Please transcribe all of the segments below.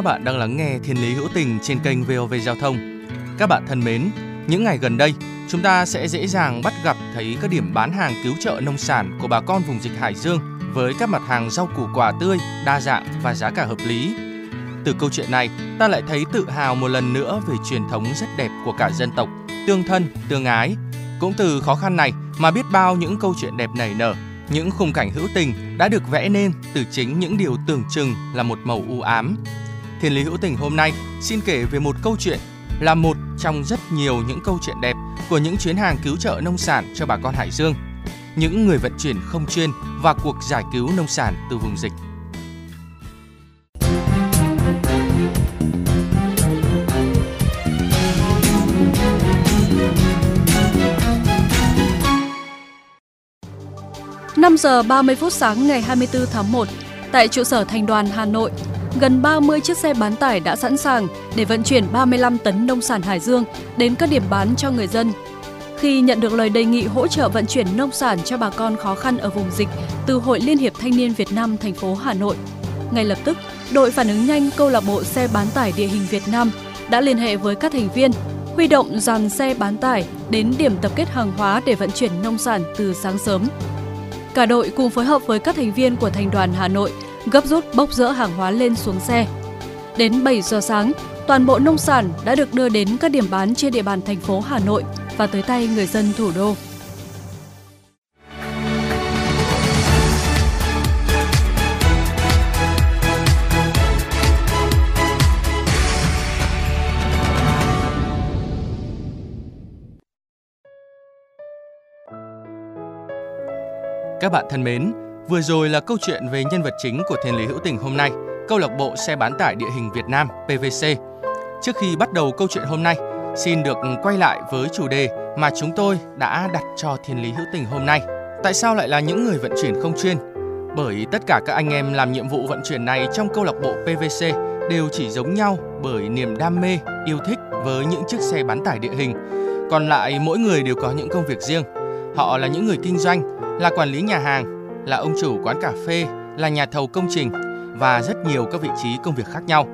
Các bạn đang lắng nghe Thiên Lý Hữu Tình trên kênh VOV Giao thông. Các bạn thân mến, những ngày gần đây, chúng ta sẽ dễ dàng bắt gặp thấy các điểm bán hàng cứu trợ nông sản của bà con vùng dịch Hải Dương với các mặt hàng rau củ quả tươi, đa dạng và giá cả hợp lý. Từ câu chuyện này, ta lại thấy tự hào một lần nữa về truyền thống rất đẹp của cả dân tộc, tương thân, tương ái. Cũng từ khó khăn này mà biết bao những câu chuyện đẹp nảy nở, những khung cảnh hữu tình đã được vẽ nên từ chính những điều tưởng chừng là một màu u ám. Thiên Lý Hữu Tình hôm nay xin kể về một câu chuyện là một trong rất nhiều những câu chuyện đẹp của những chuyến hàng cứu trợ nông sản cho bà con Hải Dương, những người vận chuyển không chuyên và cuộc giải cứu nông sản từ vùng dịch. năm giờ 30 phút sáng ngày 24 tháng 1, tại trụ sở thành đoàn Hà Nội, gần 30 chiếc xe bán tải đã sẵn sàng để vận chuyển 35 tấn nông sản Hải Dương đến các điểm bán cho người dân. Khi nhận được lời đề nghị hỗ trợ vận chuyển nông sản cho bà con khó khăn ở vùng dịch từ Hội Liên hiệp Thanh niên Việt Nam thành phố Hà Nội, ngay lập tức, đội phản ứng nhanh câu lạc bộ xe bán tải địa hình Việt Nam đã liên hệ với các thành viên, huy động dàn xe bán tải đến điểm tập kết hàng hóa để vận chuyển nông sản từ sáng sớm. Cả đội cùng phối hợp với các thành viên của thành đoàn Hà Nội gấp rút bốc rỡ hàng hóa lên xuống xe. Đến 7 giờ sáng, toàn bộ nông sản đã được đưa đến các điểm bán trên địa bàn thành phố Hà Nội và tới tay người dân thủ đô. Các bạn thân mến, vừa rồi là câu chuyện về nhân vật chính của Thiên Lý Hữu Tình hôm nay, câu lạc bộ xe bán tải địa hình Việt Nam PVC. Trước khi bắt đầu câu chuyện hôm nay, xin được quay lại với chủ đề mà chúng tôi đã đặt cho Thiên Lý Hữu Tình hôm nay. Tại sao lại là những người vận chuyển không chuyên? Bởi tất cả các anh em làm nhiệm vụ vận chuyển này trong câu lạc bộ PVC đều chỉ giống nhau bởi niềm đam mê, yêu thích với những chiếc xe bán tải địa hình. Còn lại mỗi người đều có những công việc riêng. Họ là những người kinh doanh, là quản lý nhà hàng, là ông chủ quán cà phê, là nhà thầu công trình và rất nhiều các vị trí công việc khác nhau.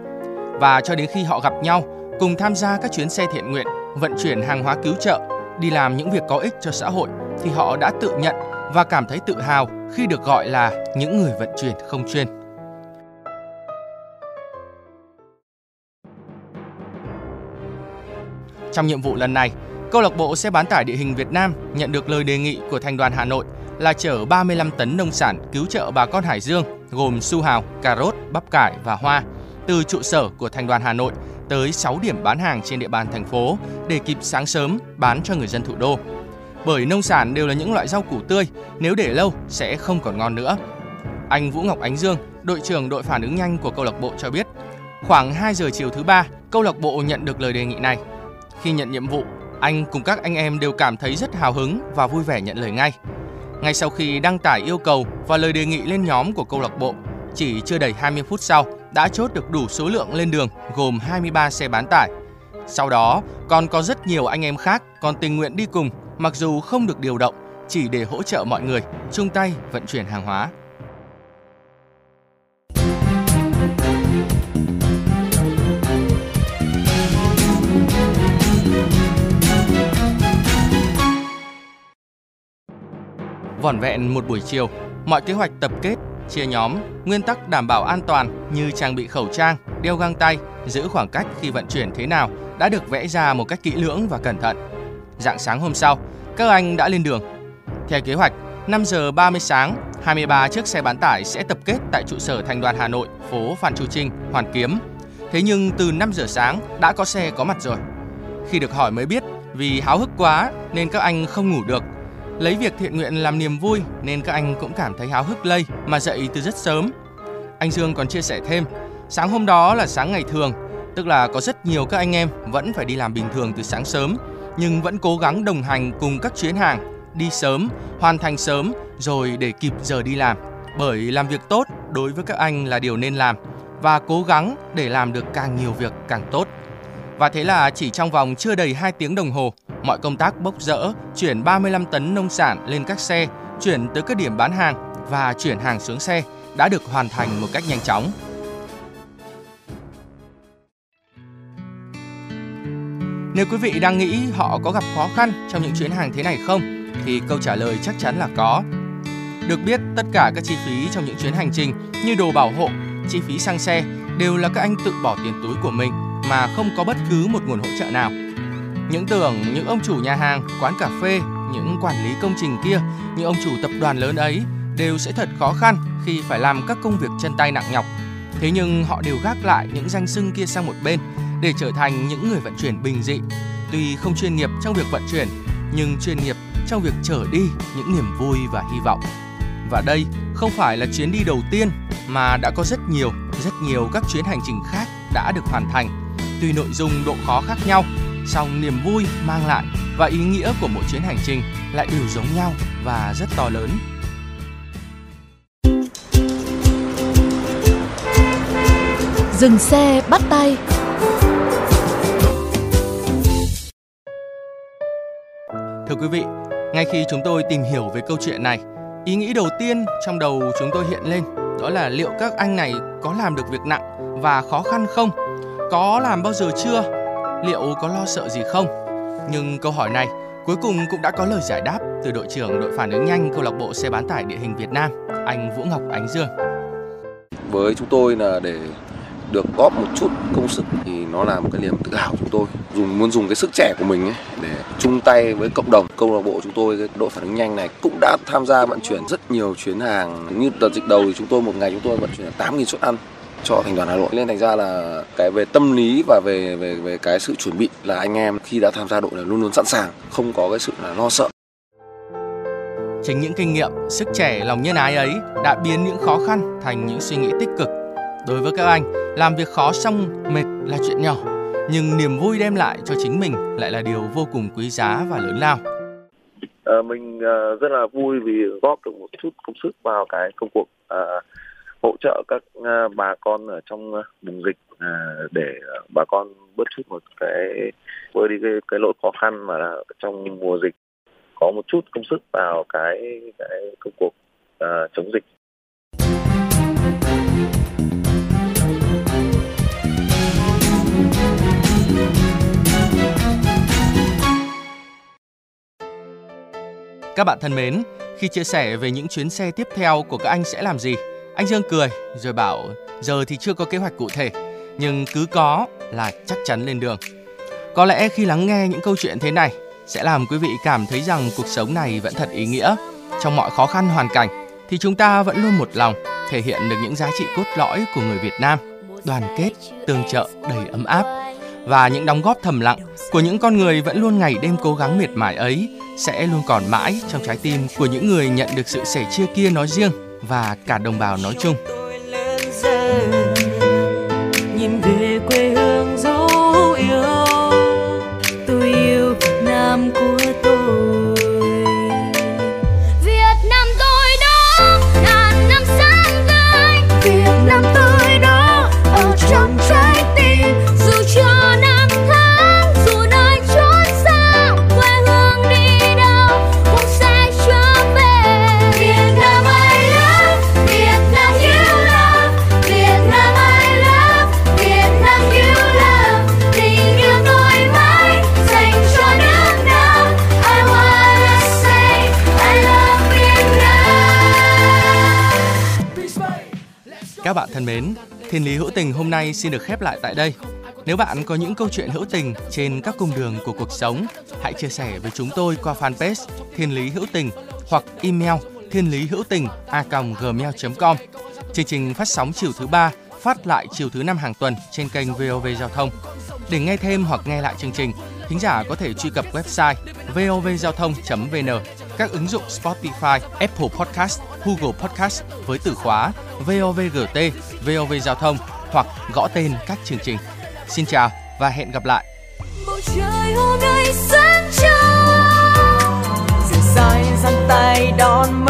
Và cho đến khi họ gặp nhau, cùng tham gia các chuyến xe thiện nguyện, vận chuyển hàng hóa cứu trợ, đi làm những việc có ích cho xã hội thì họ đã tự nhận và cảm thấy tự hào khi được gọi là những người vận chuyển không chuyên. Trong nhiệm vụ lần này, câu lạc bộ xe bán tải địa hình Việt Nam nhận được lời đề nghị của thành đoàn Hà Nội là chở 35 tấn nông sản cứu trợ bà con Hải Dương gồm su hào, cà rốt, bắp cải và hoa từ trụ sở của thành đoàn Hà Nội tới 6 điểm bán hàng trên địa bàn thành phố để kịp sáng sớm bán cho người dân thủ đô. Bởi nông sản đều là những loại rau củ tươi, nếu để lâu sẽ không còn ngon nữa. Anh Vũ Ngọc Ánh Dương, đội trưởng đội phản ứng nhanh của câu lạc bộ cho biết, khoảng 2 giờ chiều thứ ba, câu lạc bộ nhận được lời đề nghị này. Khi nhận nhiệm vụ, anh cùng các anh em đều cảm thấy rất hào hứng và vui vẻ nhận lời ngay. Ngay sau khi đăng tải yêu cầu và lời đề nghị lên nhóm của câu lạc bộ, chỉ chưa đầy 20 phút sau đã chốt được đủ số lượng lên đường gồm 23 xe bán tải. Sau đó, còn có rất nhiều anh em khác còn tình nguyện đi cùng mặc dù không được điều động, chỉ để hỗ trợ mọi người chung tay vận chuyển hàng hóa. Vỏn vẹn một buổi chiều, mọi kế hoạch tập kết, chia nhóm, nguyên tắc đảm bảo an toàn như trang bị khẩu trang, đeo găng tay, giữ khoảng cách khi vận chuyển thế nào đã được vẽ ra một cách kỹ lưỡng và cẩn thận. Dạng sáng hôm sau, các anh đã lên đường. Theo kế hoạch, 5 giờ 30 sáng, 23 chiếc xe bán tải sẽ tập kết tại trụ sở thành đoàn Hà Nội, phố Phan Chu Trinh, Hoàn Kiếm. Thế nhưng từ 5 giờ sáng đã có xe có mặt rồi. Khi được hỏi mới biết, Vì háo hức quá nên các anh không ngủ được. Lấy việc thiện nguyện làm niềm vui nên các anh cũng cảm thấy háo hức lây mà dậy từ rất sớm. Anh Dương còn chia sẻ thêm, sáng hôm đó là sáng ngày thường, tức là có rất nhiều các anh em vẫn phải đi làm bình thường từ sáng sớm nhưng vẫn cố gắng đồng hành cùng các chuyến hàng, đi sớm, hoàn thành sớm rồi để kịp giờ đi làm. Bởi làm việc tốt đối với các anh là điều nên làm và cố gắng để làm được càng nhiều việc càng tốt. Và thế là chỉ trong vòng chưa đầy 2 tiếng đồng hồ, mọi công tác bốc rỡ, chuyển 35 tấn nông sản lên các xe, chuyển tới các điểm bán hàng và chuyển hàng xuống xe đã được hoàn thành một cách nhanh chóng. Nếu quý vị đang nghĩ họ có gặp khó khăn trong những chuyến hàng thế này không, thì câu trả lời chắc chắn là có. Được biết, tất cả các chi phí trong những chuyến hành trình như đồ bảo hộ, chi phí xăng xe đều là các anh tự bỏ tiền túi của mình mà không có bất cứ một nguồn hỗ trợ nào. Những tưởng những ông chủ nhà hàng, quán cà phê, những quản lý công trình kia, những ông chủ tập đoàn lớn ấy đều sẽ thật khó khăn khi phải làm các công việc chân tay nặng nhọc. Thế nhưng họ đều gác lại những danh xưng kia sang một bên để trở thành những người vận chuyển bình dị. Tuy không chuyên nghiệp trong việc vận chuyển, nhưng chuyên nghiệp trong việc chở đi những niềm vui và hy vọng. Và đây không phải là chuyến đi đầu tiên mà đã có rất nhiều, rất nhiều các chuyến hành trình khác đã được hoàn thành. Tuy nội dung độ khó khác nhau, song niềm vui mang lại và ý nghĩa của mỗi chuyến hành trình lại đều giống nhau và rất to lớn. Dừng xe bắt tay Thưa quý vị, ngay khi chúng tôi tìm hiểu về câu chuyện này, ý nghĩ đầu tiên trong đầu chúng tôi hiện lên đó là liệu các anh này có làm được việc nặng và khó khăn không? Có làm bao giờ chưa? Liệu có lo sợ gì không? Nhưng câu hỏi này cuối cùng cũng đã có lời giải đáp từ đội trưởng đội phản ứng nhanh câu lạc bộ xe bán tải địa hình Việt Nam, anh Vũ Ngọc Ánh Dương. Với chúng tôi là để được góp một chút công sức thì nó là một cái niềm tự hào của chúng tôi dùng muốn dùng cái sức trẻ của mình ấy để chung tay với cộng đồng câu lạc bộ chúng tôi cái đội phản ứng nhanh này cũng đã tham gia vận chuyển rất nhiều chuyến hàng như đợt dịch đầu thì chúng tôi một ngày chúng tôi vận chuyển 8.000 suất ăn cho thành đoàn Hà Nội nên thành ra là cái về tâm lý và về về về cái sự chuẩn bị là anh em khi đã tham gia đội là luôn luôn sẵn sàng không có cái sự là lo sợ Chính những kinh nghiệm, sức trẻ, lòng nhân ái ấy đã biến những khó khăn thành những suy nghĩ tích cực. Đối với các anh, làm việc khó xong mệt là chuyện nhỏ, nhưng niềm vui đem lại cho chính mình lại là điều vô cùng quý giá và lớn lao. À, mình uh, rất là vui vì góp được một chút công sức vào cái công cuộc uh, hỗ trợ các uh, bà con ở trong uh, vùng dịch uh, để uh, bà con bớt chút một cái vơi đi cái, cái lỗi khó khăn mà là trong mùa dịch có một chút công sức vào cái cái công cuộc uh, chống dịch. Các bạn thân mến, khi chia sẻ về những chuyến xe tiếp theo của các anh sẽ làm gì, anh Dương cười rồi bảo giờ thì chưa có kế hoạch cụ thể, nhưng cứ có là chắc chắn lên đường. Có lẽ khi lắng nghe những câu chuyện thế này sẽ làm quý vị cảm thấy rằng cuộc sống này vẫn thật ý nghĩa. Trong mọi khó khăn hoàn cảnh thì chúng ta vẫn luôn một lòng thể hiện được những giá trị cốt lõi của người Việt Nam, đoàn kết, tương trợ đầy ấm áp và những đóng góp thầm lặng của những con người vẫn luôn ngày đêm cố gắng miệt mài ấy sẽ luôn còn mãi trong trái tim của những người nhận được sự sẻ chia kia nói riêng và cả đồng bào nói chung. nhìn về Các bạn thân mến, Thiên lý hữu tình hôm nay xin được khép lại tại đây. Nếu bạn có những câu chuyện hữu tình trên các cung đường của cuộc sống, hãy chia sẻ với chúng tôi qua fanpage Thiên lý hữu tình hoặc email thiên lý hữu tình a gmail.com. Chương trình phát sóng chiều thứ ba, phát lại chiều thứ năm hàng tuần trên kênh VOV Giao thông. Để nghe thêm hoặc nghe lại chương trình, Thính giả có thể truy cập website vovgiao thông.vn, các ứng dụng Spotify, Apple Podcast, Google Podcast với từ khóa vovgt, vov giao thông hoặc gõ tên các chương trình. Xin chào và hẹn gặp lại. Bầu trời hôm nay sáng trong, dịu dàng tay đón